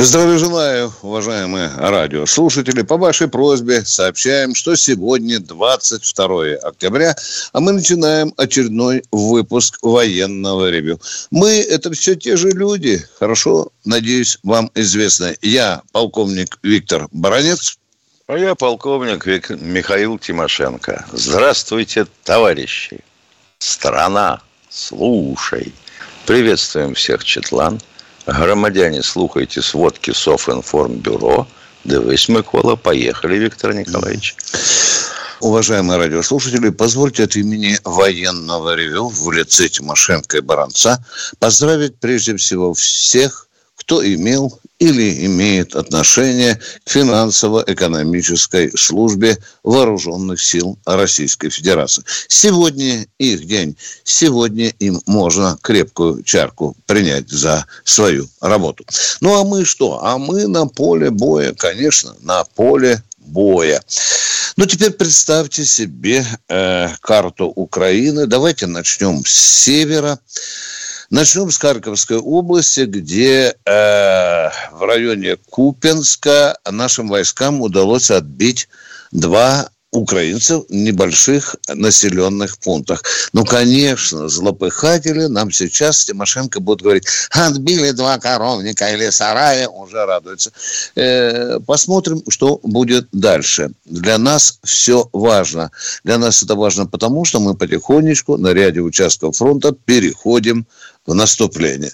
Здравия желаю, уважаемые радиослушатели. По вашей просьбе сообщаем, что сегодня 22 октября, а мы начинаем очередной выпуск военного ревю. Мы – это все те же люди, хорошо, надеюсь, вам известно. Я полковник Виктор Баранец. А я полковник Вик... Михаил Тимошенко. Здравствуйте, товарищи. Страна, слушай. Приветствуем всех, Четлан. Громадяне, слухайте сводки Софинформбюро. Дивись, Микола. Поехали, Виктор Николаевич. Уважаемые радиослушатели, позвольте от имени военного ревю в лице Тимошенко и Баранца поздравить прежде всего всех кто имел или имеет отношение к финансово-экономической службе вооруженных сил Российской Федерации. Сегодня их день. Сегодня им можно крепкую чарку принять за свою работу. Ну а мы что? А мы на поле боя, конечно, на поле боя. Ну, теперь представьте себе э, карту Украины. Давайте начнем с севера. Начнем с Харьковской области, где э, в районе Купенска нашим войскам удалось отбить два украинцев в небольших населенных пунктах. Ну, конечно, злопыхатели нам сейчас Тимошенко будут говорить, отбили два коровника или сарая, уже радуются. Э, посмотрим, что будет дальше. Для нас все важно. Для нас это важно потому, что мы потихонечку на ряде участков фронта переходим в наступление.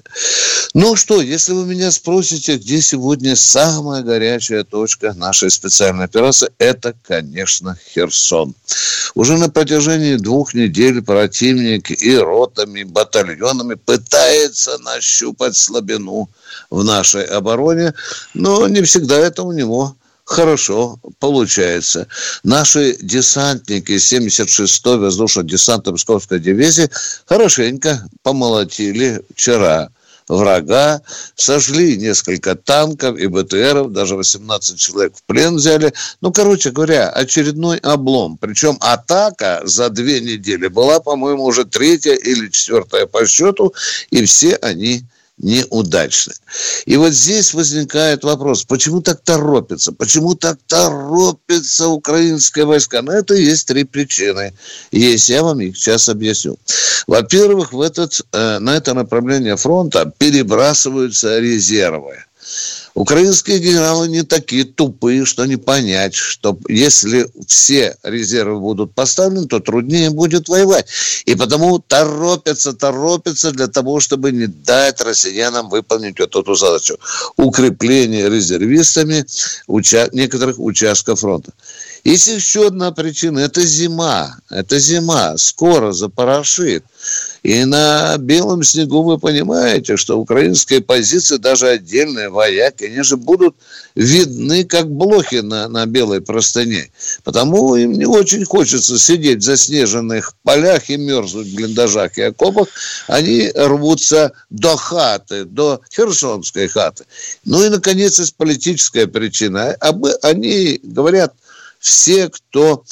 Ну что, если вы меня спросите, где сегодня самая горячая точка нашей специальной операции, это, конечно, Херсон. Уже на протяжении двух недель противник и ротами, и батальонами пытается нащупать слабину в нашей обороне, но не всегда это у него хорошо получается. Наши десантники 76-й воздушно-десантной Псковской дивизии хорошенько помолотили вчера врага, сожгли несколько танков и БТРов, даже 18 человек в плен взяли. Ну, короче говоря, очередной облом. Причем атака за две недели была, по-моему, уже третья или четвертая по счету, и все они неудачны. И вот здесь возникает вопрос, почему так торопится? Почему так торопится украинское войска? На это есть три причины. Есть, я вам их сейчас объясню. Во-первых, в этот, э, на это направление фронта перебрасываются резервы. Украинские генералы не такие тупые, что не понять, что если все резервы будут поставлены, то труднее будет воевать. И потому торопятся, торопятся для того, чтобы не дать россиянам выполнить вот эту задачу. Укрепление резервистами уча- некоторых участков фронта. Есть еще одна причина. Это зима. Это зима. Скоро запорошит. И на белом снегу вы понимаете, что украинские позиции, даже отдельные вояки, они же будут видны как блохи на, на белой простыне. Потому им не очень хочется сидеть в заснеженных полях и мерзнуть в блиндажах и окопах. Они рвутся до хаты, до херсонской хаты. Ну и, наконец, есть политическая причина. Они говорят, все, кто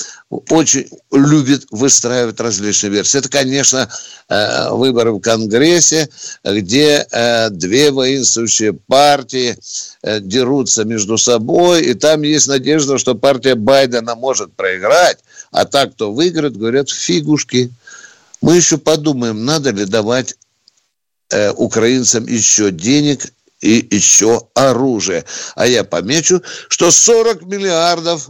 очень любит выстраивать различные версии. Это, конечно, э, выборы в Конгрессе, где э, две воинствующие партии э, дерутся между собой, и там есть надежда, что партия Байдена может проиграть, а так, кто выиграет, говорят, фигушки. Мы еще подумаем, надо ли давать украинцам еще денег и еще оружие. А я помечу, что 40 миллиардов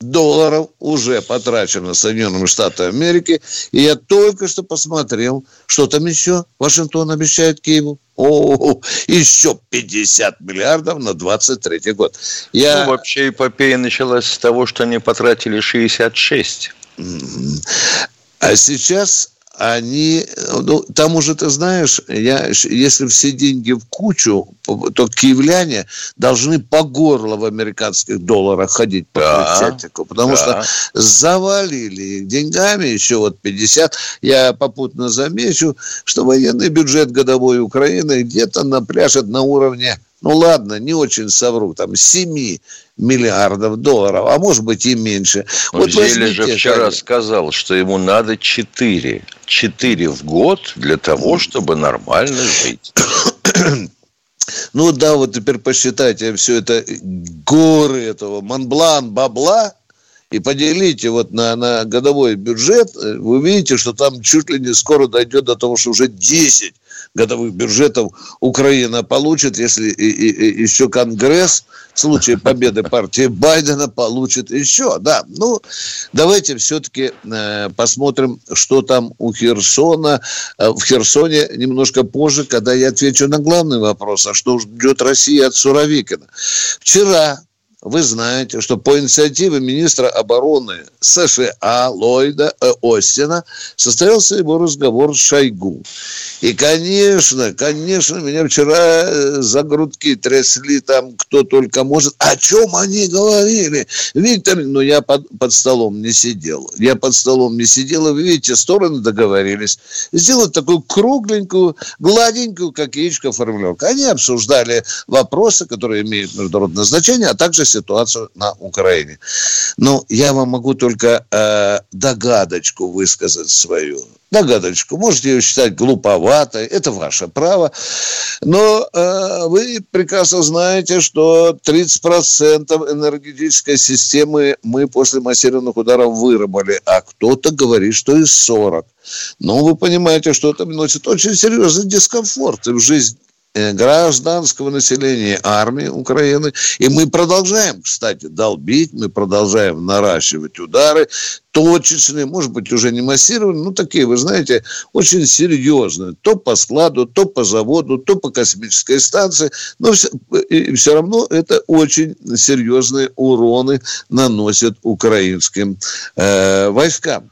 долларов уже потрачено Соединенными Штатами Америки. И я только что посмотрел, что там еще Вашингтон обещает Киеву. О, еще 50 миллиардов на 23 год. Я... Ну, вообще эпопея началась с того, что они потратили 66. А сейчас они, ну, там уже, ты знаешь, я, если все деньги в кучу, то киевляне должны по горло в американских долларах ходить по да, потому да. что завалили их деньгами, еще вот 50. Я попутно замечу, что военный бюджет годовой Украины где-то напляшет на уровне ну ладно, не очень совру, там 7 миллиардов долларов, а может быть и меньше. Но вот Зеле же вчера как... сказал, что ему надо 4. 4 в год для того, чтобы нормально жить. Ну да, вот теперь посчитайте все это горы этого Монблан, бабла, и поделите вот на, на годовой бюджет, вы увидите, что там чуть ли не скоро дойдет до того, что уже 10 годовых бюджетов Украина получит, если и, и, и еще Конгресс в случае победы партии Байдена получит еще. Да, ну, давайте все-таки э, посмотрим, что там у Херсона. Э, в Херсоне немножко позже, когда я отвечу на главный вопрос, а что ждет Россия от Суровикина. Вчера вы знаете, что по инициативе министра обороны США Ллойда э, Остина состоялся его разговор с Шойгу. И, конечно, конечно, меня вчера э, за грудки трясли там кто только может. О чем они говорили? Виктор, ну я под, под столом не сидел. Я под столом не сидел, и вы видите, стороны договорились сделать такую кругленькую, гладенькую, как яичко формулировку. Они обсуждали вопросы, которые имеют международное значение, а также ситуацию на Украине. Ну, я вам могу только э, догадочку высказать свою. Догадочку. Можете ее считать глуповатой, это ваше право. Но э, вы прекрасно знаете, что 30% энергетической системы мы после массированных ударов выработали, а кто-то говорит, что и 40%. Но вы понимаете, что это носит очень серьезный дискомфорт в жизнь гражданского населения армии Украины. И мы продолжаем, кстати, долбить, мы продолжаем наращивать удары, точечные, может быть, уже не массированные, но такие, вы знаете, очень серьезные. То по складу, то по заводу, то по космической станции. Но все, и все равно это очень серьезные уроны наносят украинским э, войскам.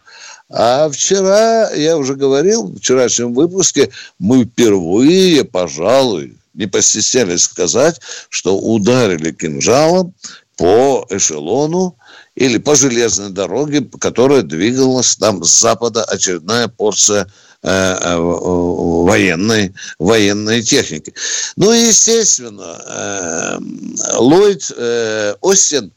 А вчера, я уже говорил в вчерашнем выпуске, мы впервые, пожалуй, не постеснялись сказать, что ударили кинжалом по эшелону или по железной дороге, которая двигалась там с запада очередная порция э, э, военной, военной техники. Ну и, естественно, э, Ллойд Остин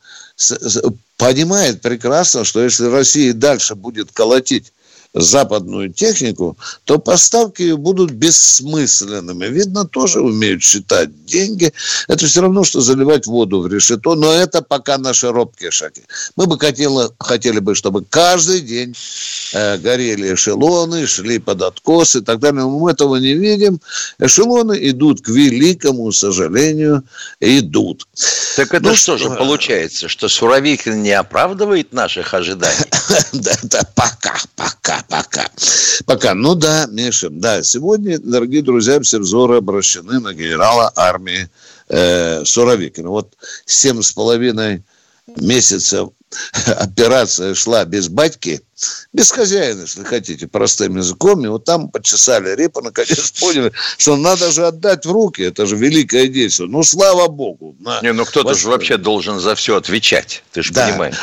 понимает прекрасно, что если Россия дальше будет колотить западную технику, то поставки будут бессмысленными. Видно, тоже умеют считать деньги. Это все равно, что заливать воду в решето, но это пока наши робкие шаги. Мы бы хотели, хотели бы, чтобы каждый день э, горели эшелоны, шли под откос и так далее. Но мы этого не видим. Эшелоны идут, к великому сожалению, идут. Так это ну, что, что же получается, что Суровикин не оправдывает наших ожиданий? Да, да, пока, пока пока. Пока. Ну да, Миша, да, сегодня, дорогие друзья, все взоры обращены на генерала армии э, Суровикина. Вот семь с половиной месяцев операция шла без батьки, без хозяина, если хотите, простым языком, и вот там почесали репу, наконец поняли, что надо же отдать в руки, это же великое действие. Ну, слава богу. На... Не, ну кто-то же вообще должен за все отвечать, ты же да. понимаешь.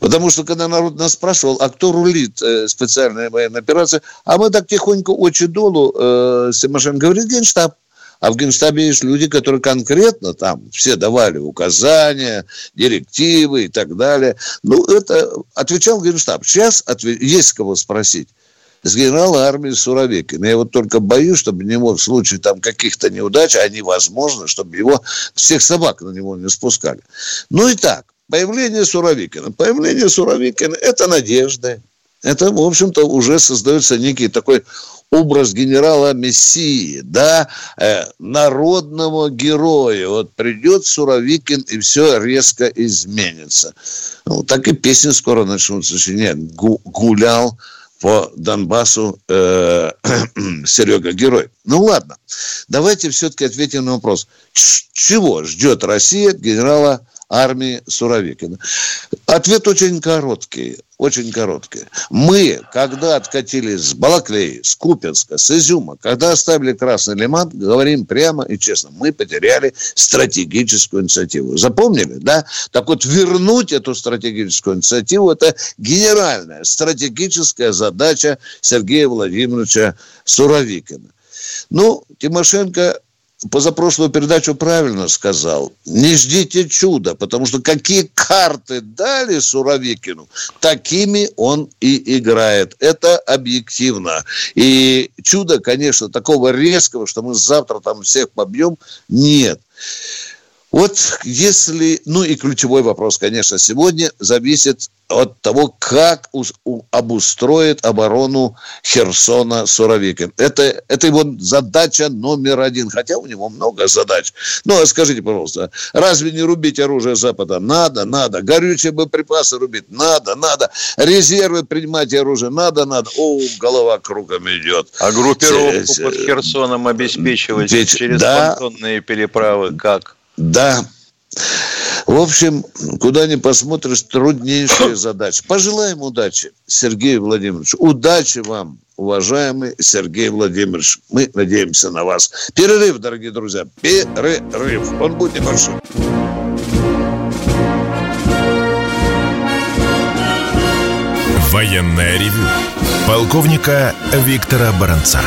Потому что, когда народ нас спрашивал, а кто рулит э, специальной военной операции, а мы так тихонько очи долу, э, Симошенко говорит, генштаб. А в Генштабе есть люди, которые конкретно там все давали указания, директивы и так далее. Ну, это отвечал Генштаб. Сейчас отве... есть кого спросить с генерала армии Суровикина. Я вот только боюсь, чтобы него в случае там каких-то неудач, а невозможно, чтобы его всех собак на него не спускали. Ну и так, появление Суровикина. Появление Суровикина – это надежда. Это, в общем-то, уже создается некий такой образ генерала Мессии, да, э, народного героя. Вот придет Суровикин, и все резко изменится. Ну, так и песни скоро начнут сочинять. Гу гулял по Донбассу э, Серега Герой. Ну ладно, давайте все-таки ответим на вопрос. Чего ждет Россия генерала армии Суровикина? Ответ очень короткий. Очень короткий. Мы, когда откатились с Балаклеи, с Купинска, с Изюма, когда оставили Красный Лиман, говорим прямо и честно, мы потеряли стратегическую инициативу. Запомнили, да? Так вот, вернуть эту стратегическую инициативу – это генеральная стратегическая задача Сергея Владимировича Суровикина. Ну, Тимошенко позапрошлую передачу правильно сказал. Не ждите чуда, потому что какие карты дали Суровикину, такими он и играет. Это объективно. И чудо, конечно, такого резкого, что мы завтра там всех побьем, нет. Вот если, ну и ключевой вопрос, конечно, сегодня зависит от того, как обустроит оборону Херсона Суровикин. Это, это его задача номер один, хотя у него много задач. Ну, а скажите, пожалуйста, разве не рубить оружие Запада? Надо, надо. Горючие боеприпасы рубить? Надо, надо. Резервы принимать оружие? Надо, надо. О, голова кругом идет. А группировку под Херсоном обеспечивать Ведь, через да, понтонные переправы как? Да. В общем, куда ни посмотришь, труднейшая задача. Пожелаем удачи, Сергей Владимирович. Удачи вам, уважаемый Сергей Владимирович. Мы надеемся на вас. Перерыв, дорогие друзья. Перерыв. Он будет небольшой. Военная ревю. Полковника Виктора Баранца.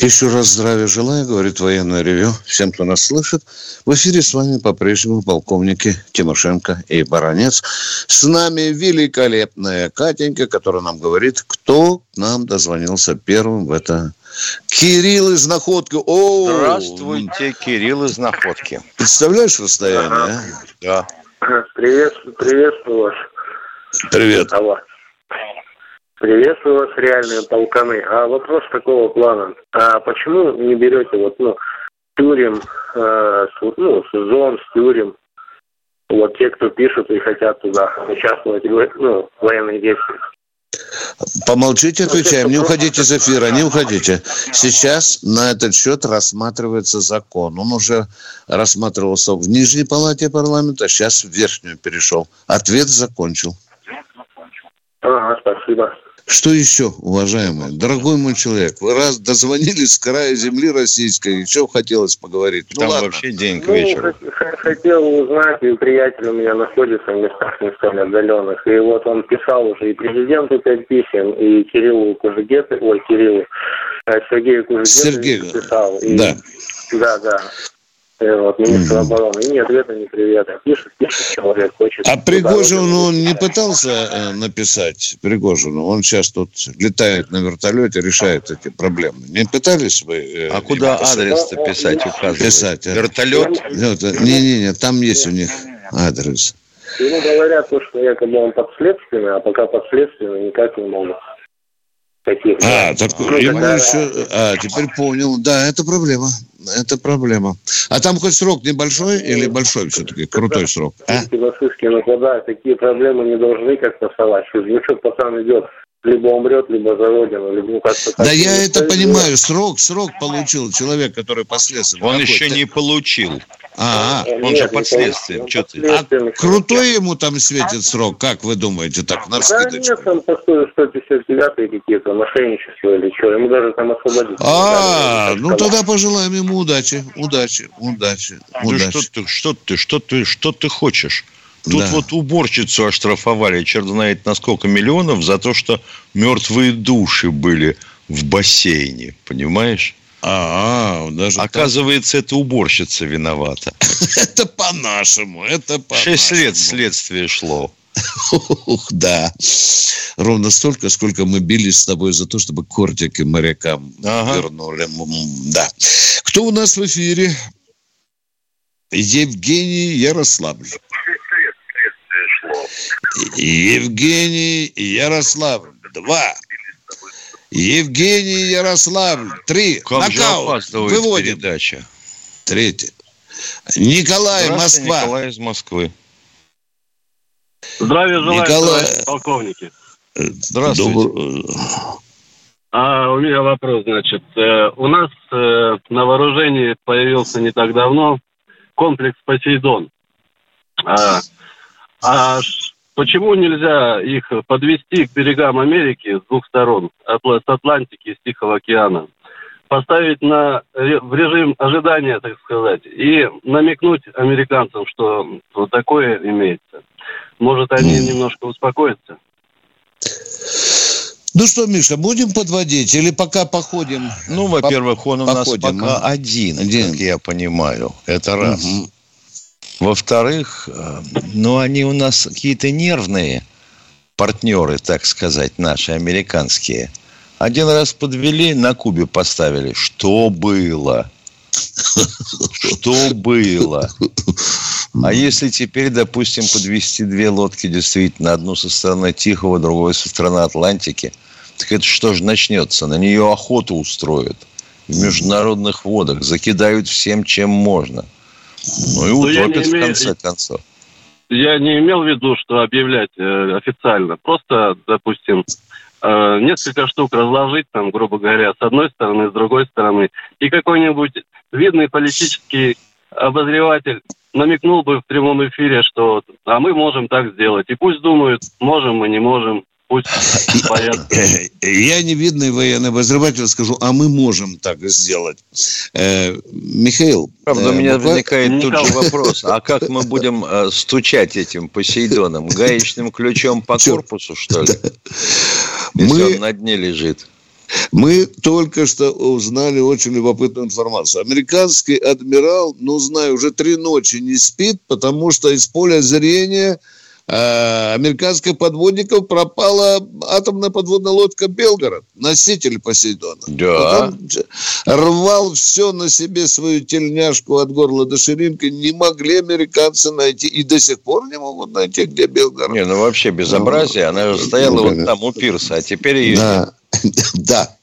Еще раз здравия желаю, говорит военное ревю всем, кто нас слышит. В эфире с вами по-прежнему полковники Тимошенко и Баранец. С нами великолепная Катенька, которая нам говорит, кто к нам дозвонился первым в это Кирилл из Находки. О, Здравствуйте, Кирилл из Находки. Представляешь расстояние, а? Да. Привет, приветствую вас. Привет. Алло. Приветствую вас, реальные полканы. А вопрос такого плана. А почему не берете вот, ну, тюрем, э, с, ну, с зон, с тюрем, вот те, кто пишут и хотят туда участвовать в ну, военных действиях? Помолчите, отвечаем. Не уходите из эфира, не уходите. Сейчас на этот счет рассматривается закон. Он уже рассматривался в Нижней палате парламента, сейчас в Верхнюю перешел. Ответ закончил. Ага, спасибо. Что еще, уважаемый? Дорогой мой человек, вы раз дозвонились с края земли российской, еще хотелось поговорить. Ну, Там ладно. вообще день к ну, вечеру. Ну, хотел узнать, и приятель у меня находится в местах не столь отдаленных. И вот он писал уже и президенту пять писем, и Кириллу Кужегету, ой, Кириллу, э, Сергею Кужегету Сергей, писал. И, да. Да, да. Э, вот, министр mm-hmm. обороны. И ни ответа, ни привета. Пишет, пишет человек, хочет. А Пригожин, он не пытался э, написать Пригожину? Он сейчас тут летает на вертолете, решает эти проблемы. Не пытались вы? Э, а куда адрес-то писать указывать? Писать. Вертолет? Не-не-не, там есть у них адрес. Ему говорят, то, что якобы он подследственный, а пока подследственный никак не могут таких. А, так ну, ему тогда... еще... А, теперь понял. Да, это проблема. Это проблема. А там хоть срок небольшой или большой все-таки? Крутой срок. А? ну да, такие проблемы не должны как-то вставать. Ну что, пацан идет либо умрет, либо за родину, либо ну, как-то... Да я это понимаю. Срок, срок получил человек, который последствия. Он еще не получил. А, -а. он Нет, же под следствием. Что ты? А крутой ему там светит срок, как вы думаете, так, на Да нет, там постою 159 какие-то, мошенничество или что, ему даже там освободить. А, ну тогда пожелаем ему удачи, удачи, удачи, ну, удачи. Что ты, что ты, что ты, что ты хочешь? Тут да. вот уборщицу оштрафовали, черт знает на сколько миллионов, за то, что мертвые души были в бассейне, понимаешь? А, -а даже Оказывается, так? это уборщица виновата. Это по-нашему, это по Шесть лет следствие шло. Ух, да. Ровно столько, сколько мы бились с тобой за то, чтобы кортики морякам ага. вернули. Да. Кто у нас в эфире? Евгений Ярославль. Евгений Ярославль. Два. Евгений Ярославль. Три. Как Нокаут. Выводим. передача. Третий. Николай, Москва. Николай из Москвы. Здравия желаю, Николай... полковники. Здравствуйте. Добр... А у меня вопрос, значит. Э, у нас э, на вооружении появился не так давно комплекс «Посейдон». А, а почему нельзя их подвести к берегам Америки с двух сторон, с Атлантики и с Тихого океана? поставить на, в режим ожидания, так сказать, и намекнуть американцам, что вот такое имеется. Может, они немножко успокоятся. Ну что, Миша, будем подводить или пока походим? Ну, во-первых, он у походим, нас пока а? один, один, как я понимаю. Это раз. Угу. Во-вторых, э, ну, они у нас какие-то нервные партнеры, так сказать, наши американские. Один раз подвели, на Кубе поставили. Что было? Что было? А если теперь, допустим, подвести две лодки действительно, одну со стороны Тихого, другую со стороны Атлантики, так это что же начнется? На нее охоту устроят в международных водах, закидают всем, чем можно. Ну и утопят в конце концов. Я не имел в виду, что объявлять э, официально. Просто, допустим, э, несколько штук разложить, там, грубо говоря, с одной стороны, с другой стороны, и какой-нибудь видный политический обозреватель намекнул бы в прямом эфире, что а мы можем так сделать. И пусть думают, можем мы, не можем. Пусть Я невидный военный обозреватель скажу, а мы можем так сделать. Э, Михаил. Правда, у меня буквально... возникает тут же вопрос. А как мы будем э, стучать этим Посейдоном? Гаечным ключом по корпусу, что ли? Если мы... он на дне лежит. Мы только что узнали очень любопытную информацию. Американский адмирал, ну, знаю, уже три ночи не спит, потому что из поля зрения э, американских подводников пропала атомная подводная лодка «Белгород», носитель Посейдона. Да. Потом рвал все на себе свою тельняшку от горла до ширинки. Не могли американцы найти, и до сих пор не могут найти, где Белгород. Не, ну вообще безобразие. Она же стояла ну, вот там у пирса, а теперь ее... Да. Да.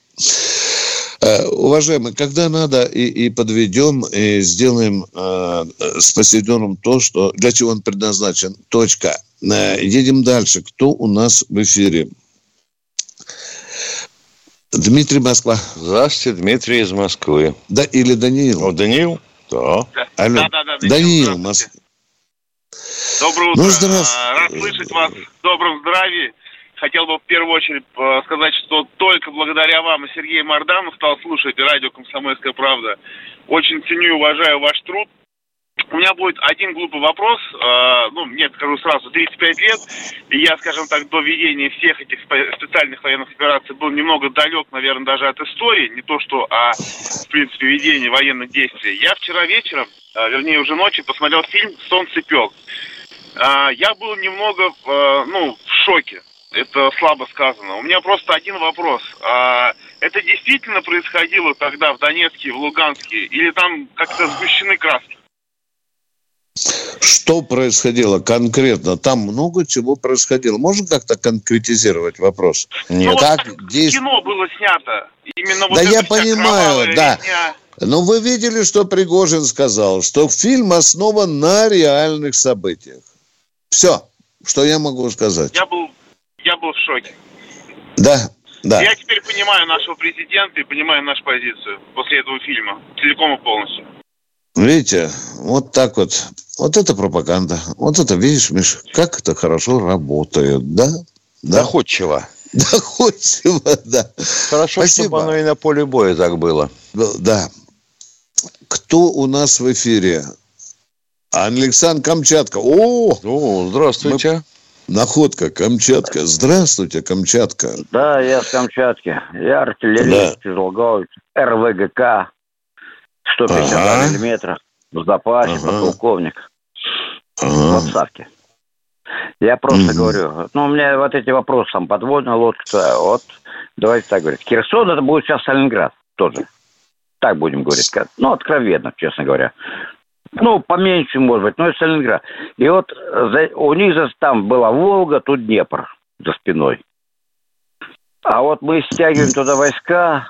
Э, уважаемые, когда надо, и, и подведем, и сделаем э, с Посейдоном то, что, для чего он предназначен. Точка. Э, едем дальше. Кто у нас в эфире? Дмитрий Москва. Здравствуйте, Дмитрий из Москвы. Да, или Даниил. О, Даниил? Да. Алло. Да, да, да. Даниил, Москва. Доброе утро. Ну, здравствуйте. Рад слышать вас в добром здравии. Хотел бы в первую очередь э, сказать, что только благодаря вам и Сергею Мордану стал слушать радио «Комсомольская правда». Очень ценю и уважаю ваш труд. У меня будет один глупый вопрос. Э, ну, нет, скажу сразу, 35 лет. И я, скажем так, до введения всех этих специальных военных операций был немного далек, наверное, даже от истории. Не то, что, а, в принципе, ведения военных действий. Я вчера вечером, э, вернее, уже ночью посмотрел фильм «Солнце пек». Я был немного, ну, в шоке это слабо сказано. У меня просто один вопрос. А это действительно происходило тогда в Донецке, в Луганске, или там как-то сгущены краски? Что происходило конкретно? Там много чего происходило. Можно как-то конкретизировать вопрос? Нет. Ну, как вот действ... кино было снято. Именно вот да я понимаю, да. Резня. Но вы видели, что Пригожин сказал, что фильм основан на реальных событиях. Все, что я могу сказать. Я был я был в шоке. Да, да. Я теперь понимаю нашего президента и понимаю нашу позицию после этого фильма целиком и полностью. Видите, вот так вот. Вот это пропаганда. Вот это, видишь, Миш, как это хорошо работает, да? да? Доходчиво. Доходчиво, да. Хорошо, Спасибо. чтобы оно и на поле боя так было. Да. Кто у нас в эфире? Александр Камчатка. О, О здравствуйте. Мы Находка, Камчатка. Здравствуйте, Камчатка. Да, я с Камчатки. Я артиллерист, да. тяжелогаубец, РВГК, 152 ага. миллиметра, в запасе, ага. подполковник. Ага. В отставке. Я просто угу. говорю, ну, у меня вот эти вопросы, там, подводная лодка, вот, давайте так говорить. Херсон это будет сейчас Сталинград тоже. Так будем говорить. Ну, откровенно, честно говоря. Ну, поменьше, может быть, но это Сталинград. И вот за, у них же там была Волга, тут Днепр за спиной. А вот мы стягиваем туда войска,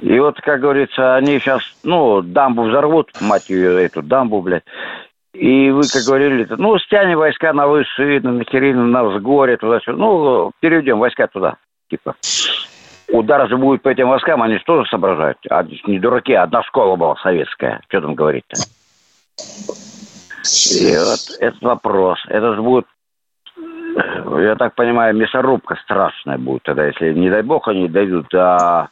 и вот, как говорится, они сейчас, ну, дамбу взорвут, мать ее, эту дамбу, блядь. И вы, как говорили, ну, стянем войска на Высшие, на Нахерина, на Взгоре, туда-сюда. Ну, переведем войска туда, типа удар же будет по этим войскам, они же соображают? А не дураки, одна школа была советская. Что там говорить-то? И вот этот вопрос. Это же будет, я так понимаю, мясорубка страшная будет тогда, если, не дай бог, они дойдут до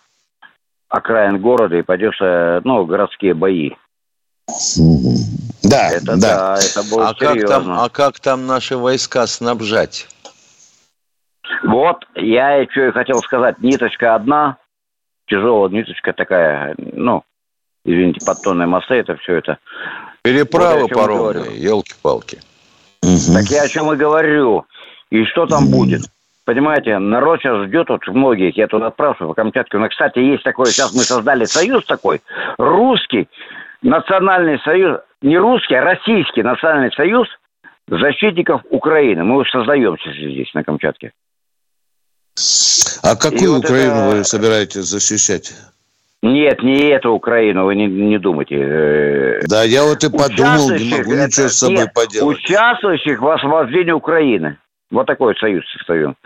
окраин города и пойдется, ну, городские бои. Да, это, да. да это будет а как, там, а как там наши войска снабжать? Вот, я что и хотел сказать. Ниточка одна, тяжелая ниточка такая, ну, извините, подтонные мосты, это все это. Переправы вот паромные, елки-палки. Угу. Так я о чем и говорю. И что там будет? Понимаете, народ сейчас ждет, вот многих, я туда отправился по Камчатке. Но, кстати, есть такое, сейчас мы создали союз такой, русский, национальный союз, не русский, а российский национальный союз защитников Украины. Мы его создаем сейчас здесь, на Камчатке. А какую вот Украину это... вы собираетесь защищать? Нет, не эту Украину, вы не, не думайте. Да, я вот и подумал, не могу это, ничего с собой нет, поделать. Участвующих в освобождении Украины. Вот такой союз создаем.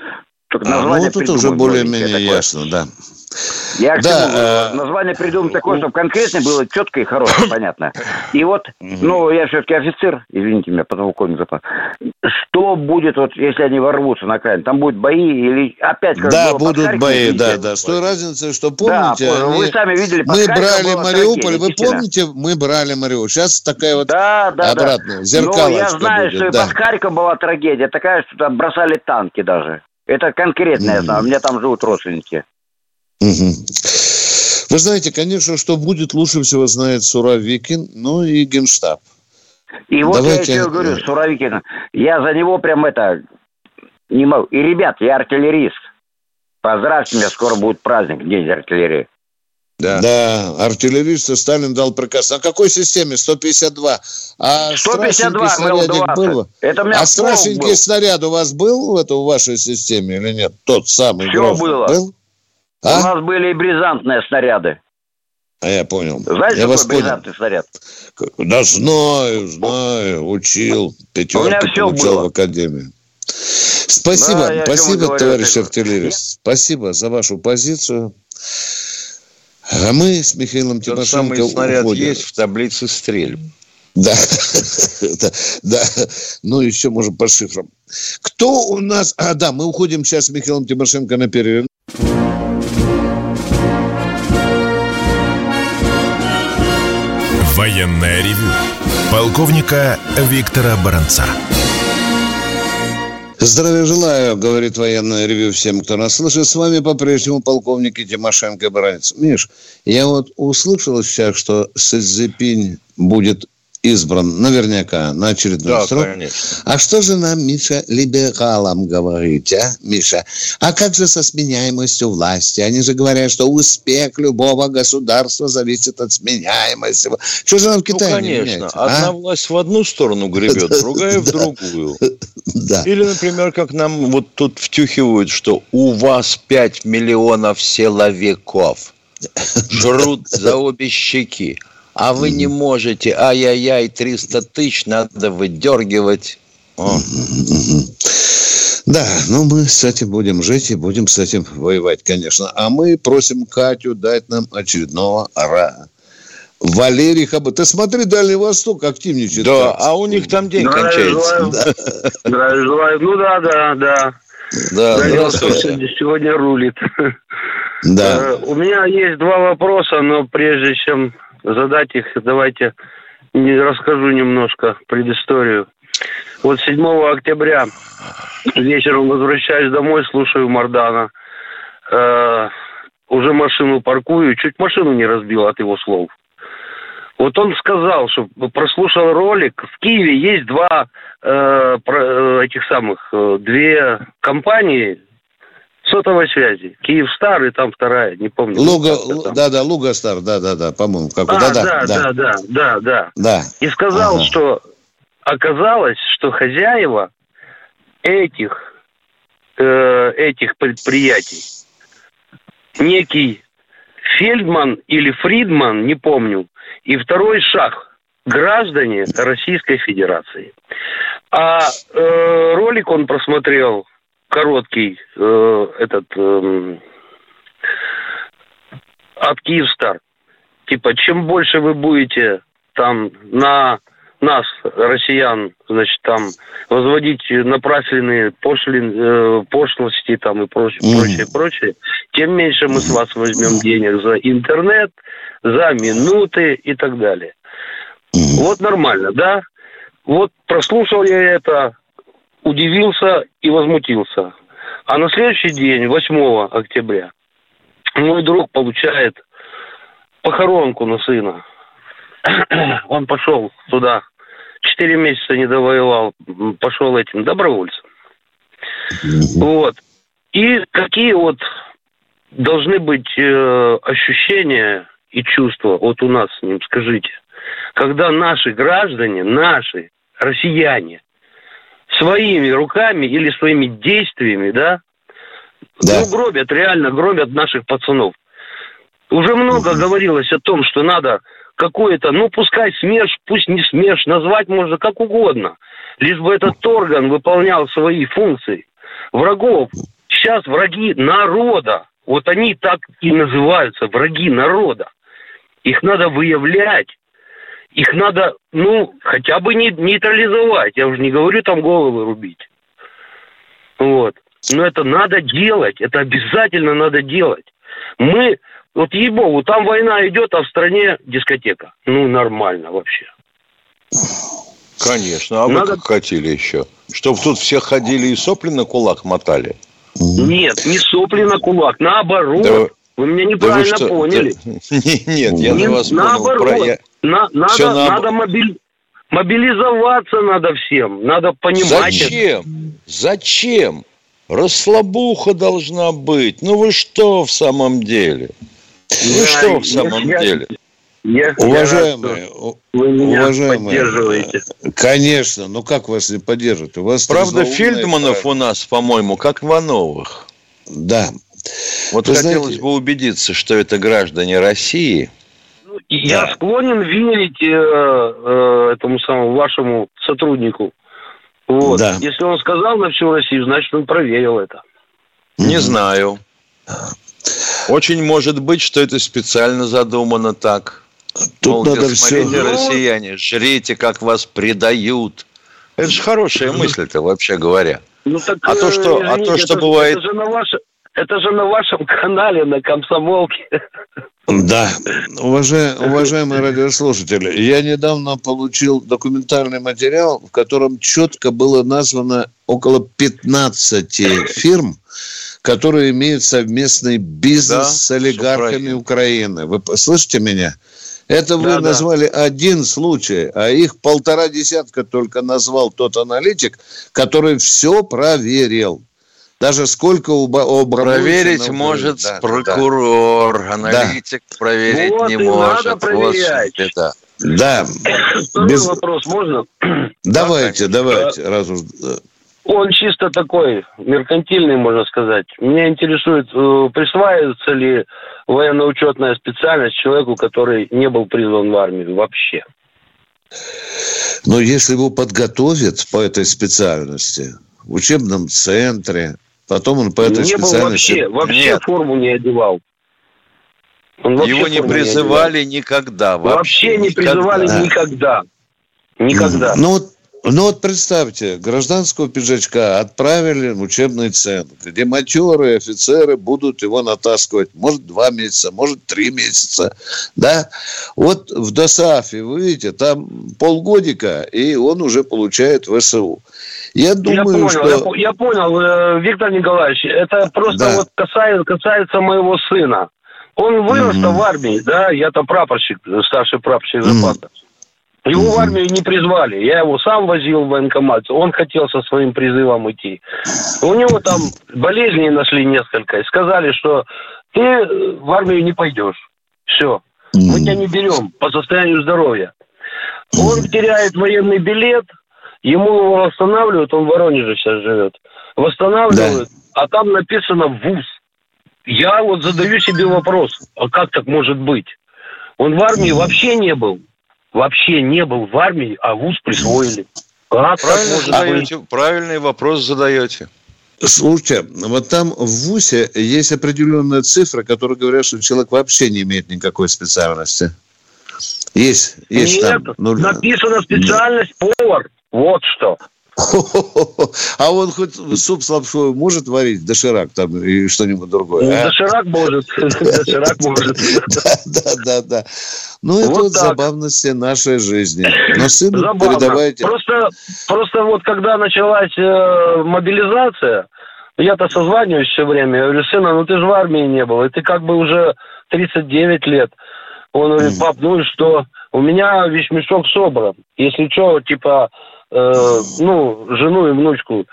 Только а, ну, тут уже более-менее ясно, да. Я да, чему, э... название придумал такое, чтобы конкретно было четко и хорошее, понятно. И вот, ну, я все-таки офицер, извините меня, подполковник запас. Что будет, вот, если они ворвутся на край? Там будут бои или опять... Как да, будут бои, да, да. С той разницей, что помните... Да, они... вы сами видели, Мы брали Мариуполь, вы помните, мы брали Мариуполь. Сейчас такая вот да, да, обратная, да. зеркалочка Ну, я знаю, будет, что да. и под Харьком была трагедия такая, что там бросали танки даже. Это конкретно я знаю. У меня там живут родственники. Вы знаете, конечно, что будет, лучше всего знает Суровикин, ну и Генштаб. И вот Давайте... я еще говорю, Суровикин, я за него прям это не могу. И, ребят, я артиллерист. Поздравьте меня, скоро будет праздник, День артиллерии. Да. да, артиллерист Сталин дал приказ. На какой системе? 152. А 152, снарядик был? Это у меня а страшненький был. снаряд у вас был в, это, в вашей системе или нет? Тот самый Все грозный. было. Был? А? У нас были и бризантные снаряды. А я понял. Знаете, я вас бризантный снаряд? Да знаю, знаю, учил. Пятерку получал было. в академии. Спасибо, да, спасибо, товарищ артиллерист. Спасибо за вашу позицию. А мы с Михаилом Тот Тимошенко самый снаряд уходим. есть в таблице стрельб. Да, да, да. Ну, еще, может, по шифрам. Кто у нас... А, да, мы уходим сейчас с Михаилом Тимошенко на перерыв. Военная ревю. Полковника Виктора Баранца. Здравия желаю, говорит военное ревю всем, кто нас слышит. С вами по-прежнему полковник Тимошенко Баранец. Миш, я вот услышал сейчас, что Сызепинь будет избран наверняка на очередной да, срок. Конечно. А что же нам, Миша, либералам говорить, а, Миша? А как же со сменяемостью власти? Они же говорят, что успех любого государства зависит от сменяемости. Что же нам в ну, Китае Ну, конечно. Менять, а? Одна а? власть в одну сторону гребет, другая в другую. Да. Или, например, как нам вот тут втюхивают, что у вас 5 миллионов силовиков жрут за обе щеки а вы не можете, ай-яй-яй, 300 тысяч надо выдергивать. О. Да, ну мы с этим будем жить и будем с этим воевать, конечно. А мы просим Катю дать нам очередного ра. Валерий Хабы. Ты смотри, Дальний Восток активничает. Да, а у них там день Здравия кончается. Да. Здравия желаю. Ну да, да, да. Да, Дальний Восток сегодня рулит. Да. Э, у меня есть два вопроса, но прежде чем задать их, давайте не расскажу немножко предысторию. Вот 7 октября вечером возвращаюсь домой, слушаю Мардана. Э, уже машину паркую, чуть машину не разбил от его слов. Вот он сказал, что прослушал ролик. В Киеве есть два э, про, этих самых, э, две компании, сотовой связи. Киев Стар и там вторая, не помню. Луга, да, да, Луга Стар, да, да, да, по-моему. Как, а, да, да, да, да, да, да, да. да. И сказал, ага. что оказалось, что хозяева этих э, этих предприятий некий Фельдман или Фридман, не помню, и второй шаг граждане Российской Федерации. А э, ролик он просмотрел короткий э, этот э, от Киевстар. Типа, чем больше вы будете там на нас, россиян, значит, там возводить напрасленные пошлин, э, пошлости там и прочее, mm. прочее, прочее, тем меньше мы с вас возьмем денег за интернет, за минуты и так далее. Mm. Вот нормально, да? Вот прослушал я это, удивился и возмутился. А на следующий день, 8 октября, мой друг получает похоронку на сына. Он пошел туда, четыре месяца не довоевал, пошел этим добровольцем. Вот. И какие вот должны быть э, ощущения и чувства вот у нас с ним, скажите, когда наши граждане, наши россияне своими руками или своими действиями, да, да. ну, гробят, реально гробят наших пацанов. Уже много угу. говорилось о том, что надо какое-то, ну, пускай СМЕРШ, пусть не СМЕРШ, назвать можно как угодно, лишь бы этот орган выполнял свои функции. Врагов, сейчас враги народа, вот они так и называются, враги народа. Их надо выявлять, их надо, ну, хотя бы не нейтрализовать. Я уже не говорю там головы рубить. Вот. Но это надо делать, это обязательно надо делать. Мы, вот ей-богу, там война идет, а в стране дискотека. Ну, нормально вообще. Конечно, а Надо... вы как хотели еще? Чтобы тут все ходили и сопли на кулак мотали? Нет, не сопли на кулак, наоборот. Да... Вы меня неправильно да вы поняли. Да... Нет, я не вас наоборот. понял. Про... На, надо, на... надо мобиль... мобилизоваться надо всем. Надо понимать Зачем? Это. Зачем? Расслабуха должна быть. Ну вы что в самом деле? Вы да, что в самом я, деле? Я, уважаемые, вы меня уважаемые, поддерживаете. Конечно, но как вас не поддерживают? У вас Правда, Фельдманов правильно. у нас, по-моему, как Вановых. Да. Вот Вы хотелось знаете... бы убедиться, что это граждане России. Я да. склонен верить э, э, этому самому вашему сотруднику. Вот. Да. Если он сказал на всю Россию, значит, он проверил это. Не знаю. Очень может быть, что это специально задумано так. Тут Мол, надо смотрите, все... россияне, жрите, как вас предают. Это же хорошая мысль-то, вообще говоря. Ну, так, а то, что, извините, а то, что это, бывает... Это же, на ваше, это же на вашем канале, на комсомолке. Да, Уважай, уважаемые радиослушатели, я недавно получил документальный материал, в котором четко было названо около 15 фирм, которые имеют совместный бизнес да, с олигархами Украины. Вы слышите меня? Это вы да, назвали да. один случай, а их полтора десятка только назвал тот аналитик, который все проверил. Даже сколько у, Проверить может да, прокурор, да. аналитик да. проверить вот не может. Надо проверять. Вот, да. Да. Второй Без... вопрос можно? Давайте, давайте, раз уж... Он чисто такой, меркантильный, можно сказать. Меня интересует, э, присваивается ли военно-учетная специальность человеку, который не был призван в армию вообще. Но если его подготовят по этой специальности в учебном центре, потом он по этой не специальности... Был вообще, вообще Нет. форму не одевал. Его не призывали не никогда. Вообще, вообще не никогда. призывали никогда. Никогда. Ну, вот ну вот представьте, гражданского пиджачка отправили в учебный центр, где матерые офицеры будут его натаскивать, может, два месяца, может, три месяца, да? Вот в ДОСАФе, вы видите, там полгодика, и он уже получает ВСУ. Я думаю, я понял, что... Я, я понял, Виктор Николаевич, это просто да. вот касается, касается моего сына. Он вырос mm-hmm. в армии, да, я-то прапорщик, старший прапорщик запаса. Mm-hmm. Его в армию не призвали. Я его сам возил в военкомат. Он хотел со своим призывом идти. У него там болезни нашли несколько. И сказали, что ты в армию не пойдешь. Все. Мы тебя не берем по состоянию здоровья. Он теряет военный билет, ему его восстанавливают, он в Воронеже сейчас живет. Восстанавливают, да. а там написано ВУЗ. Я вот задаю себе вопрос, а как так может быть? Он в армии вообще не был вообще не был в армии, а вуз присвоили. Как Правильно задаете, правильный вопрос задаете. Слушайте, вот там в ВУЗе есть определенная цифра, которая говорят, что человек вообще не имеет никакой специальности. Есть, есть Нет, там. Ну, написано специальность повар. Вот что. А он хоть суп с лапшой может варить, доширак там и что-нибудь другое? А? Доширак может, доширак может. Да, да, да, да. Ну, это вот забавности нашей жизни. Но сыну передавайте... Просто, просто вот когда началась э, мобилизация, я-то созваниваюсь все время, я говорю, сына, ну ты же в армии не был, и ты как бы уже 39 лет. Он говорит, пап, ну и что? У меня весь мешок собран. Если что, типа, э, ну, жену и внучку,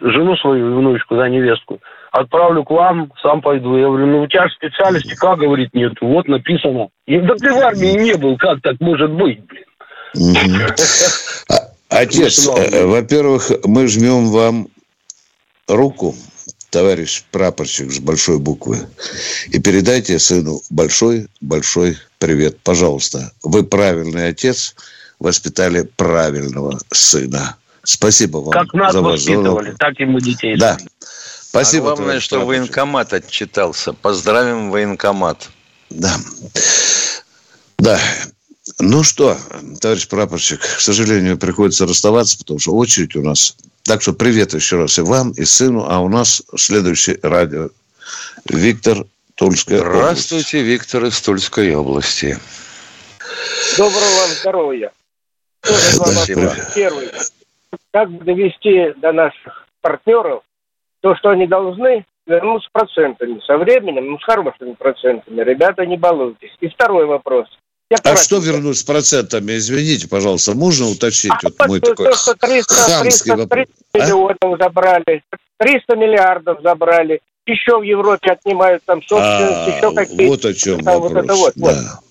жену свою и внучку, да, невестку, отправлю к вам, сам пойду. Я говорю, ну у тебя специальности, как, говорит, нет. Вот написано. И, да ты в армии не был, как так может быть, блин? А, отец, э, во-первых, мы жмем вам руку, товарищ прапорщик с большой буквы, и передайте сыну большой-большой привет. Пожалуйста, вы правильный отец – воспитали правильного сына. Спасибо вам как нас за воспитывали, звонок. так и мы детей. Да. Спасибо. А главное, что прапорщик. военкомат отчитался. Поздравим военкомат. Да. Да. Ну что, товарищ прапорщик, к сожалению, приходится расставаться, потому что очередь у нас. Так что привет еще раз и вам, и сыну. А у нас следующий радио. Виктор Тульская Здравствуйте, область. Виктор из Тульской области. Доброго вам здоровья. Тоже два вопроса. Первый. Как довести до наших партнеров то, что они должны вернуть с процентами, со временем, ну, с хорошими процентами. Ребята, не балуйтесь. И второй вопрос. Я а что вернуть с процентами? Извините, пожалуйста, можно уточнить? А вот мой то, такой что 300, 300, 300 а? миллионов забрали, 300 миллиардов забрали, еще в Европе отнимают там собственность, а, еще какие-то... Вот о чем вопрос, вот это вот, да. Вот.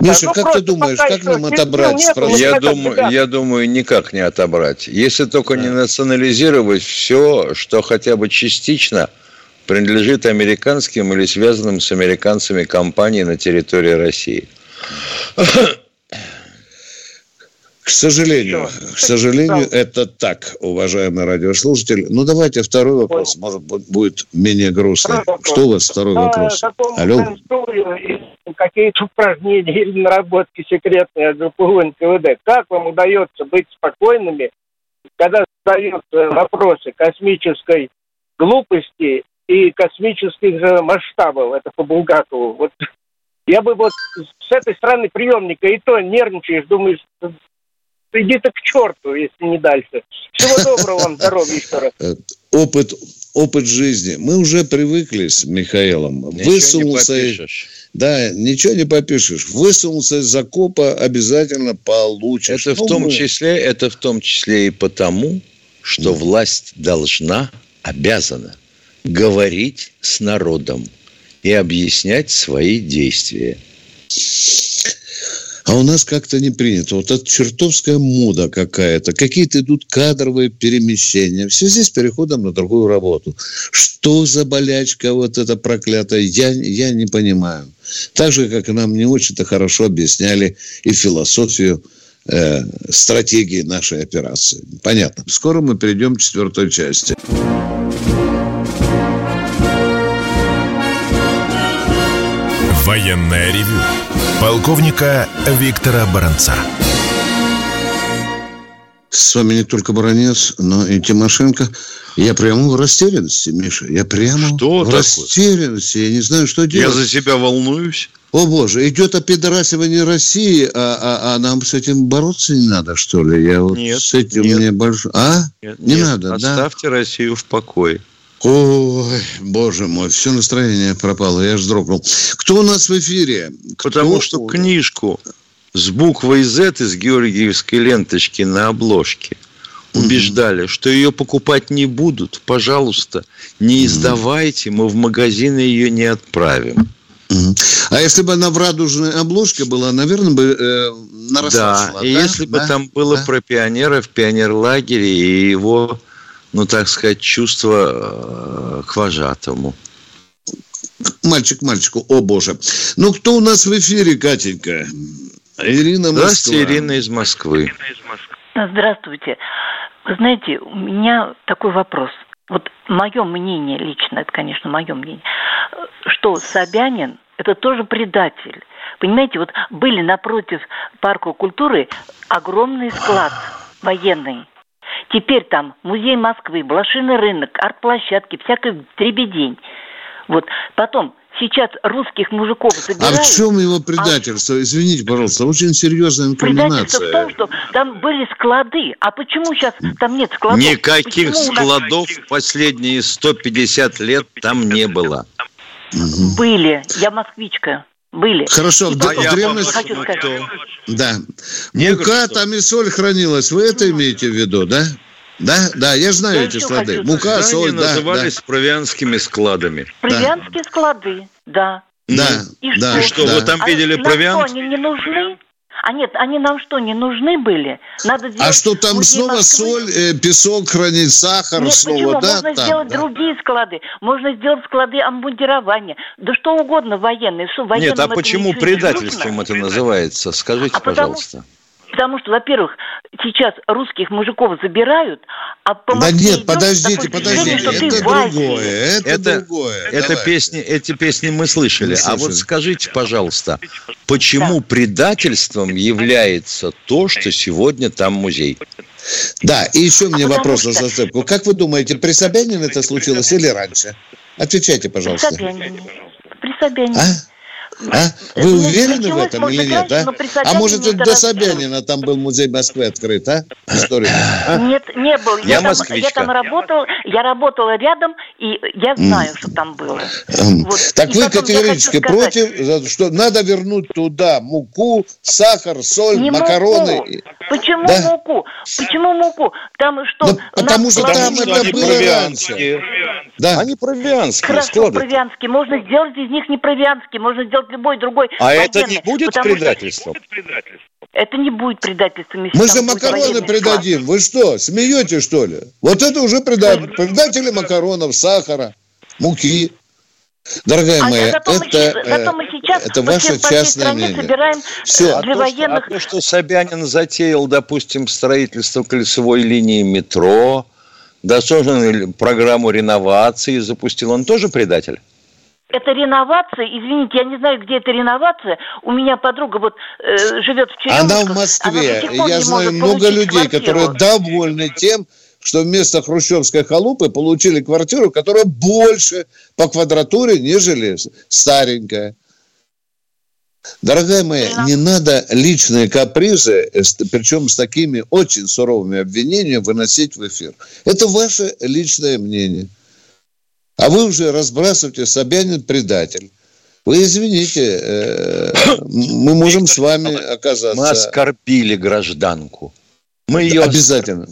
Миша, ну, как ты думаешь, как нам отобрать спрос? Я думаю, я думаю, никак не отобрать. Если только да. не национализировать все, что хотя бы частично принадлежит американским или связанным с американцами компаниям на территории России. К сожалению, к сожалению, это так, уважаемый радиослушатель. Ну, давайте второй вопрос, может быть, будет менее грустный. Что у вас второй вопрос? Алло. Какие-то упражнения или наработки секретные от ГПУ НКВД. Как вам удается быть спокойными, когда задаются вопросы космической глупости и космических же масштабов? Это по Булгакову. Вот я бы вот с этой стороны приемника и то нервничаешь, думаешь, иди ты к черту, если не дальше. Всего доброго вам, здоровья еще раз. Э, опыт, опыт жизни. Мы уже привыкли с Михаилом. Ничего Высунулся... Не попишешь. Да, ничего не попишешь. Высунулся из закопа, обязательно получишь. Это в том мы... числе, это в том числе и потому, что да. власть должна, обязана говорить с народом и объяснять свои действия. А у нас как-то не принято. Вот эта чертовская мода какая-то. Какие-то идут кадровые перемещения. В связи с переходом на другую работу. Что за болячка вот эта проклятая? Я, я не понимаю. Так же, как нам не очень-то хорошо объясняли и философию э, стратегии нашей операции. Понятно. Скоро мы перейдем к четвертой части. Военная ревю Полковника Виктора Баранца. С вами не только Баранец, но и Тимошенко. Я прямо в растерянности, Миша. Я прямо что в такое? растерянности. Я не знаю, что делать. Я за себя волнуюсь. О боже, идет опидорасивание России, а, а, а нам с этим бороться не надо, что ли? Я вот нет, с этим нет. мне большой... А? Нет, не нет, надо, оставьте да? Россию в покое. Ой, боже мой, все настроение пропало, я аж вздрогнул. Кто у нас в эфире? Кто? Потому что книжку с буквой Z из георгиевской ленточки на обложке убеждали, mm что ее покупать не будут. Пожалуйста, не издавайте, мы в магазины ее не отправим. А если бы она в радужной обложке была, наверное, бы э, наросла. Да, и да? если бы там было да? про пионера в пионерлагере и его ну, так сказать, чувство э, к вожатому. Мальчик мальчику, о боже. Ну, кто у нас в эфире, Катенька? Ирина Москва. Здравствуйте, Ирина из Москвы. Здравствуйте. Вы знаете, у меня такой вопрос. Вот мое мнение лично, это, конечно, мое мнение, что Собянин – это тоже предатель. Понимаете, вот были напротив парка культуры огромный склад военный. Теперь там музей Москвы, блошиный рынок, арт-площадки, всякой дребедень. Вот. Потом сейчас русских мужиков забирают. А в чем его предательство? А... Извините, пожалуйста, очень серьезная инкриминация. Предательство в том, что там были склады. А почему сейчас там нет складов? Никаких почему складов нас... последние 150 лет там не было. Были. Я москвичка. Были. Хорошо, в, а в древности... Хочу сказать. Да. Мука там и соль хранилась. Вы это имеете в виду, да? Да, да, я знаю я эти склады. Мука, соль, да. назывались да. провианскими складами. Провианские да. склады, да. Да, и да. Что, что да. вы там а видели провиант? Что, они не нужны? А нет, они нам что, не нужны были? Надо а что там снова Москвы? соль, э, песок хранить, сахар нет, снова, почему? да? Можно там, сделать да. другие склады. Можно сделать склады обмундирования. Да что угодно военные. Что, нет, а почему предательством это называется? Скажите, а пожалуйста. Потому, Потому что, во-первых, сейчас русских мужиков забирают, а по Да нет, подождите, подождите, что это другое, это, это другое. Это песни, эти песни мы слышали. Мы а вот скажите, пожалуйста, почему да. предательством является то, что сегодня там музей? Да, и еще а мне вопрос на зацепку. Как вы думаете, при Собянине это случилось или раньше? Отвечайте, пожалуйста. При Собянине. При Собянине. А? А? Вы уверены в этом или нет? А, а может, это до Собянина там был музей Москвы открыт, а? История. А? Нет, не был. Я, я, там, я там работал, я работала рядом, и я знаю, что там было. Вот. Так и вы категорически против, что надо вернуть туда муку, сахар, соль, не макароны. Муку. Почему да? муку? Почему муку? Там что? Ну, потому что там это было раньше. Да. Они провианские Хорошо, склады. провианские. Можно сделать из них не провианские, можно сделать любой другой. А военный, это не будет предательством? Это не будет предательством. Мы же макароны предадим. Вы что, смеете, что ли? Вот это уже предатель. Предатели макаронов, сахара, муки. Дорогая а моя, зато это, мы, зато мы сейчас это ваше частное мнение. собираем Все. для а военных... То, что, а то, что Собянин затеял, допустим, строительство кольцевой линии метро, досуженную программу реновации запустил, он тоже предатель? Это реновация, извините, я не знаю, где это реновация. У меня подруга вот э, живет в Черемушках. Она в Москве. Она я знаю много людей, квартиру. которые довольны тем, что вместо хрущевской халупы получили квартиру, которая больше по квадратуре, нежели старенькая. Дорогая моя, да. не надо личные капризы, э, причем с такими очень суровыми обвинениями, выносить в эфир. Это ваше личное мнение. А вы уже разбрасываете Собянин предатель. Вы извините, э, мы можем с вами оказаться... Мы оскорбили гражданку. Мы ее... Обязательно.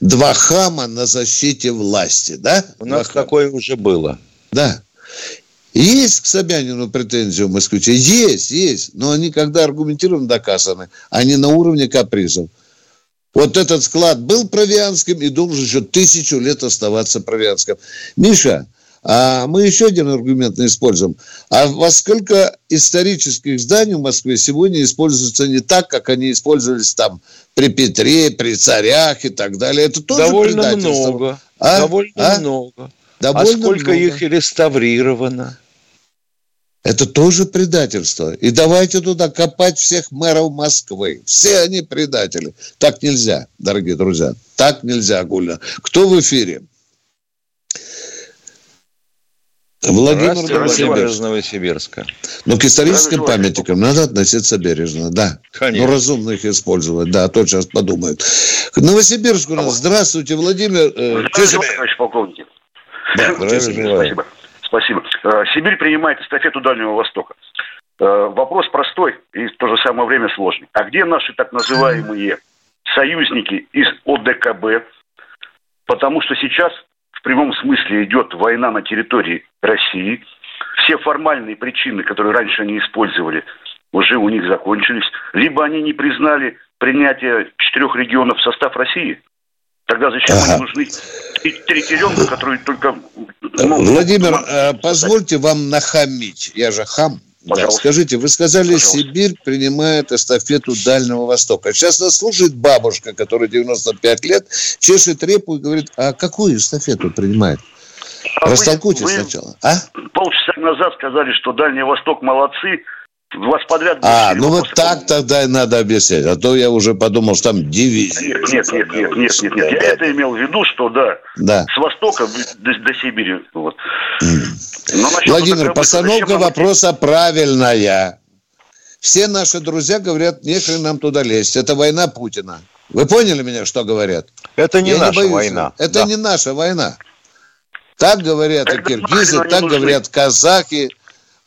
Два хама на защите власти, да? У нас хама. такое уже было. Да. Есть к Собянину претензии у москвичей? Есть, есть. Но они, когда аргументированно доказаны, они на уровне капризов. Вот этот склад был провианским и должен еще тысячу лет оставаться провианским. Миша, а мы еще один аргумент не используем. А во сколько исторических зданий в Москве сегодня используются не так, как они использовались там при Петре, при царях и так далее? Это тоже Довольно много. А? Довольно а? много. Довольно а сколько много. их реставрировано? Это тоже предательство. И давайте туда копать всех мэров Москвы. Все они предатели. Так нельзя, дорогие друзья. Так нельзя, Гуля. Кто в эфире? Владимир Новосибирск. Новосибирска. Но к историческим памятникам надо относиться бережно, да. Конечно. Но разумно их использовать, да, а то сейчас подумают. К Новосибирску у нас. Здравствуйте, Владимир. Э, Здравствуйте, товарищ полковник. Да, Спасибо. Спасибо. Э, Сибирь принимает эстафету Дальнего Востока. Э, вопрос простой и в то же самое время сложный. А где наши так называемые союзники из ОДКБ? Потому что сейчас в прямом смысле идет война на территории России. Все формальные причины, которые раньше они использовали, уже у них закончились. Либо они не признали принятие четырех регионов в состав России – Тогда зачем ага. они нужны три теленка, которые только... Владимир, э, позвольте вам нахамить. Я же хам. Да, скажите, вы сказали, Пожалуйста. Сибирь принимает эстафету Дальнего Востока. Сейчас нас слушает бабушка, которая 95 лет, чешет репу и говорит, а какую эстафету принимает? А Растолкуйте вы, сначала. А? Полчаса назад сказали, что Дальний Восток молодцы, Вас подряд... А, ну вот так тогда и надо объяснять. А то я уже подумал, что там дивизия. Нет, нет, нет, нет, нет, нет, нет. Я это имел в виду, что да, да. с востока до, до Сибири. Вот. Но Владимир, постановка вопроса правильная. Все наши друзья говорят, нехрен нам туда лезть. Это война Путина. Вы поняли меня, что говорят? Это не Я наша не война. Это да. не наша война. Так говорят и киргизы, так говорят казахи.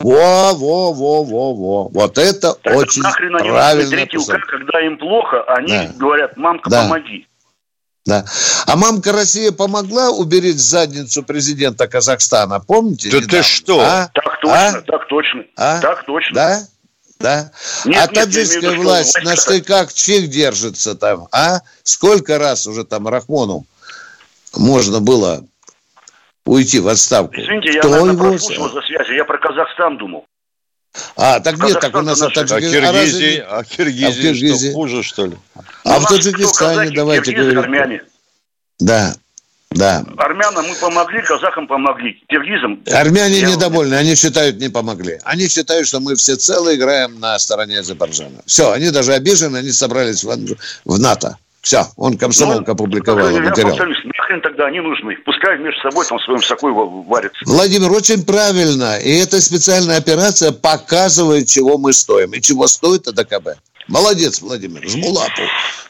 Во, во, во, во, во. Вот это так очень правильно. Третий указ, когда им плохо, они да. говорят, мамка, да. помоги. Да. А мамка Россия помогла уберечь задницу президента Казахстана, помните? Да недавно? ты что? А? Так точно, а? так точно, а? так точно. Да? Да? Нет, а таджикская власть что, на штыках чьих держится там, а? Сколько раз уже там Рахмону можно было уйти в отставку. Извините, я, наверное, прослушал за связи. Я про Казахстан думал. А, так нет, так у нас а, Киргизии, а, Киргизии, а Киргизии что, хуже, что ли? А ну, в Таджикистане, давайте говорить. Армяне. Да, да. Армянам мы помогли, казахам помогли, киргизам... Армяне я... недовольны, они считают, не помогли. Они считают, что мы все целые играем на стороне Азербайджана. Все, они даже обижены, они собрались в, в НАТО. Все, он комсомолка ну, опубликовал материал. Нахрен тогда они нужны? Пускай между собой там своим сокой варятся. Владимир, очень правильно. И эта специальная операция показывает, чего мы стоим. И чего стоит АДКБ. Молодец, Владимир, жму лапу.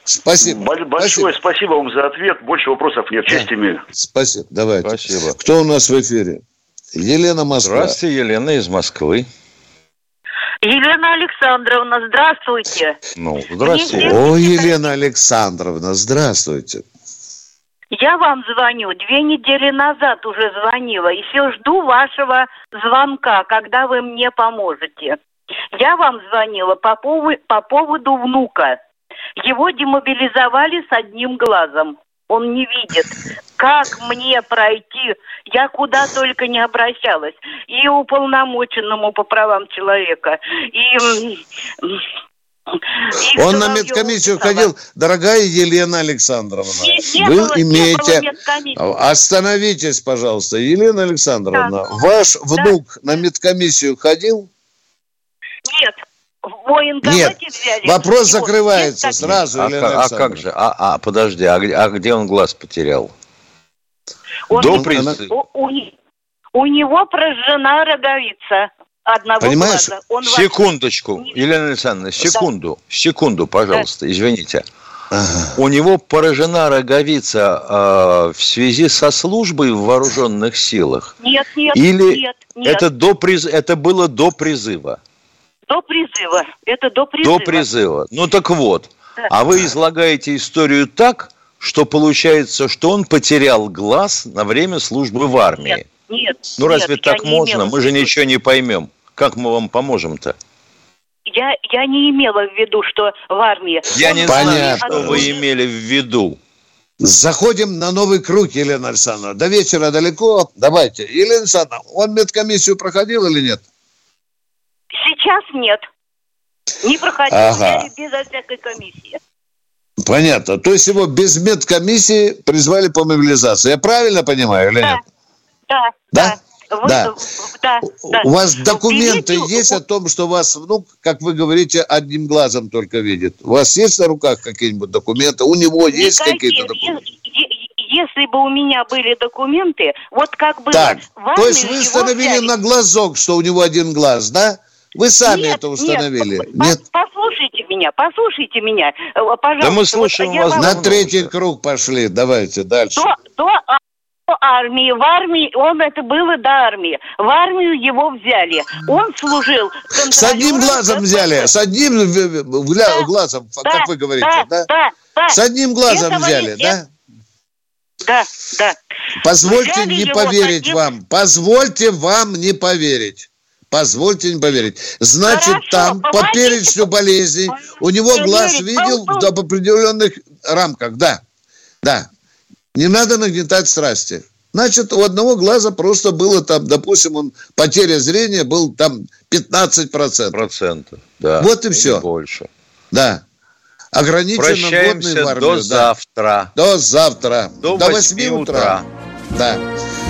Спасибо. Большое спасибо. спасибо вам за ответ. Больше вопросов нет. Честь да. имею. Спасибо. Давайте. Спасибо. Кто у нас в эфире? Елена Москва. Здравствуйте, Елена из Москвы. Елена Александровна, здравствуйте. Ну, здравствуйте. О, Елена Александровна, здравствуйте. Я вам звоню. Две недели назад уже звонила. И все жду вашего звонка, когда вы мне поможете. Я вам звонила по, поводу, по поводу внука. Его демобилизовали с одним глазом. Он не видит. Как мне пройти? Я куда только не обращалась. И уполномоченному по правам человека, и и Он на медкомиссию ходил, дорогая Елена Александровна. Не, не вы было, имеете... Остановитесь, пожалуйста, Елена Александровна. Да. Ваш да. внук на медкомиссию ходил? Нет. В Нет, взяли. вопрос его. закрывается Нет, сразу, а, Елена а как же? А, а подожди, а, а где он глаз потерял? Он До приз... у, у, у него прожжена роговица одного Понимаешь? глаза. Он Секундочку, вас... Елена Александровна, секунду, да. секунду, пожалуйста, да. извините. Ага. У него поражена роговица э, в связи со службой в вооруженных силах? Нет, нет, Или нет, нет. Это, до приз... это было до призыва? До призыва. Это до призыва. До призыва. Ну так вот. Да. А вы излагаете историю так, что получается, что он потерял глаз на время службы в армии. Нет, нет. Ну разве нет, так можно? Мы же ничего не поймем. Как мы вам поможем-то? Я, я не имела в виду, что в армии... Я не Понятно. знаю, что вы имели в виду. Заходим на новый круг, Елена Александровна. До вечера далеко. Давайте. Елена Александровна, он медкомиссию проходил или нет? Сейчас нет. Не проходил. Ага. Безо всякой комиссии. Понятно. То есть его без медкомиссии призвали по мобилизации. Я правильно понимаю или да. нет? Да. Да? Вы, да. да. да. У вас документы Берите... есть о том, что вас внук, как вы говорите, одним глазом только видит? У вас есть на руках какие-нибудь документы? У него Никакие. есть какие-то документы? Если бы у меня были документы, вот как бы... Так, то есть вы установили взяли... на глазок, что у него один глаз, да? Вы сами нет, это установили. Нет, нет? Послушайте меня, послушайте меня, э, пожалуйста. Да мы слушаем вот, вас. На третий круг пошли, давайте дальше. До, до армии, в армии, он это было до армии. В армию его взяли. Он служил С одним глазом взяли, с одним да, глазом, да, как вы говорите, да? Да, да. С одним глазом Этого взяли, да? Да, да. Позвольте взяли не поверить одним... вам, позвольте вам не поверить. Позвольте не поверить. Значит, Хорошо, там по перечню болезней у него глаз видел в определенных рамках. Да, да. Не надо нагнетать страсти. Значит, у одного глаза просто было там, допустим, он потеря зрения был там 15%. Процентов, да. Вот и все. Больше. Да. Ограниченно Прощаемся в армию, до да. завтра. До завтра. До, до 8 утра. утра. Да.